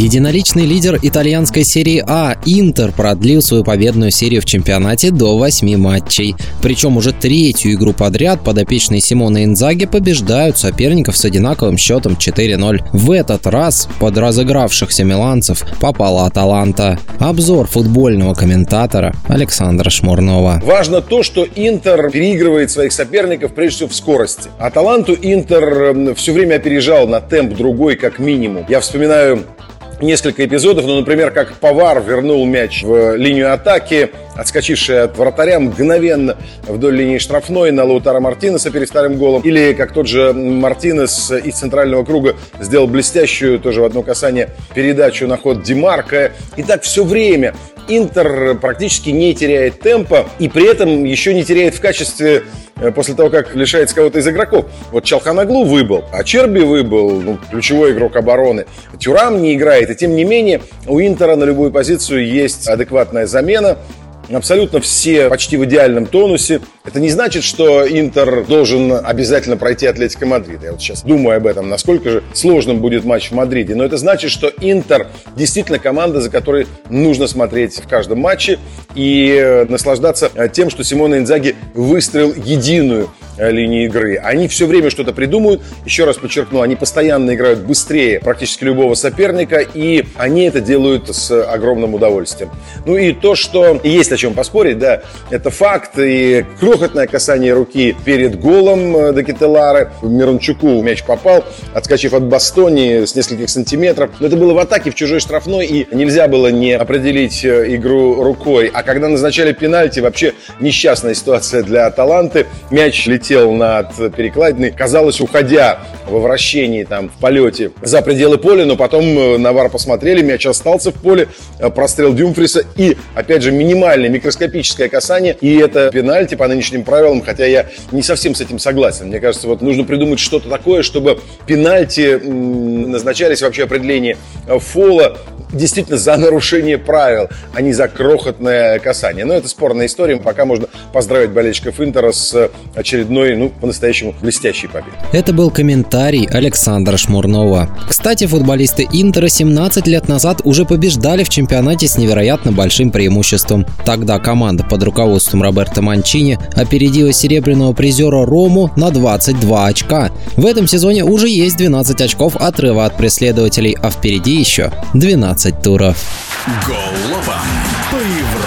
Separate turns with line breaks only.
Единоличный лидер итальянской серии А Интер продлил свою победную серию в чемпионате до 8 матчей. Причем уже третью игру подряд подопечные Симона Инзаги побеждают соперников с одинаковым счетом 4-0. В этот раз под разыгравшихся миланцев попала Аталанта. Обзор футбольного комментатора Александра Шмурнова.
Важно то, что Интер переигрывает своих соперников прежде всего в скорости. Аталанту Интер все время опережал на темп другой как минимум. Я вспоминаю несколько эпизодов, ну, например, как Повар вернул мяч в линию атаки, отскочивший от вратаря мгновенно вдоль линии штрафной на Лаутара Мартинеса перед вторым голом. Или как тот же Мартинес из центрального круга сделал блестящую, тоже в одно касание, передачу на ход Димарка. И так все время Интер практически не теряет темпа и при этом еще не теряет в качестве э, после того, как лишается кого-то из игроков. Вот Чалханоглу выбыл, Ачерби выбыл, ну, ключевой игрок обороны. Тюрам не играет, и тем не менее у Интера на любую позицию есть адекватная замена абсолютно все почти в идеальном тонусе. Это не значит, что Интер должен обязательно пройти Атлетико Мадрид. Я вот сейчас думаю об этом, насколько же сложным будет матч в Мадриде. Но это значит, что Интер действительно команда, за которой нужно смотреть в каждом матче и э, наслаждаться э, тем, что Симона Инзаги выстроил единую линии игры. Они все время что-то придумают. Еще раз подчеркну, они постоянно играют быстрее практически любого соперника, и они это делают с огромным удовольствием. Ну и то, что есть о чем поспорить, да, это факт. И крохотное касание руки перед голом э, Декетелары. Мирончуку мяч попал, отскочив от Бастони с нескольких сантиметров. Но это было в атаке в чужой штрафной, и нельзя было не определить э, игру рукой. А когда назначали пенальти, вообще несчастная ситуация для Аталанты. Мяч летел летел над перекладиной, казалось, уходя во вращении там в полете за пределы поля, но потом э, на вар посмотрели, мяч остался в поле, э, прострел Дюмфриса и, опять же, минимальное микроскопическое касание, и это пенальти по нынешним правилам, хотя я не совсем с этим согласен. Мне кажется, вот нужно придумать что-то такое, чтобы пенальти назначались вообще определение э, фола действительно за нарушение правил, а не за крохотное касание. Но это спорная история. Пока можно поздравить болельщиков Интера с очередной, ну, по-настоящему блестящей победой.
Это был комментарий Александра Шмурнова. Кстати, футболисты Интера 17 лет назад уже побеждали в чемпионате с невероятно большим преимуществом. Тогда команда под руководством Роберто Манчини опередила серебряного призера Рому на 22 очка. В этом сезоне уже есть 12 очков отрыва от преследователей, а впереди еще 12 туров.
Голова по Европам.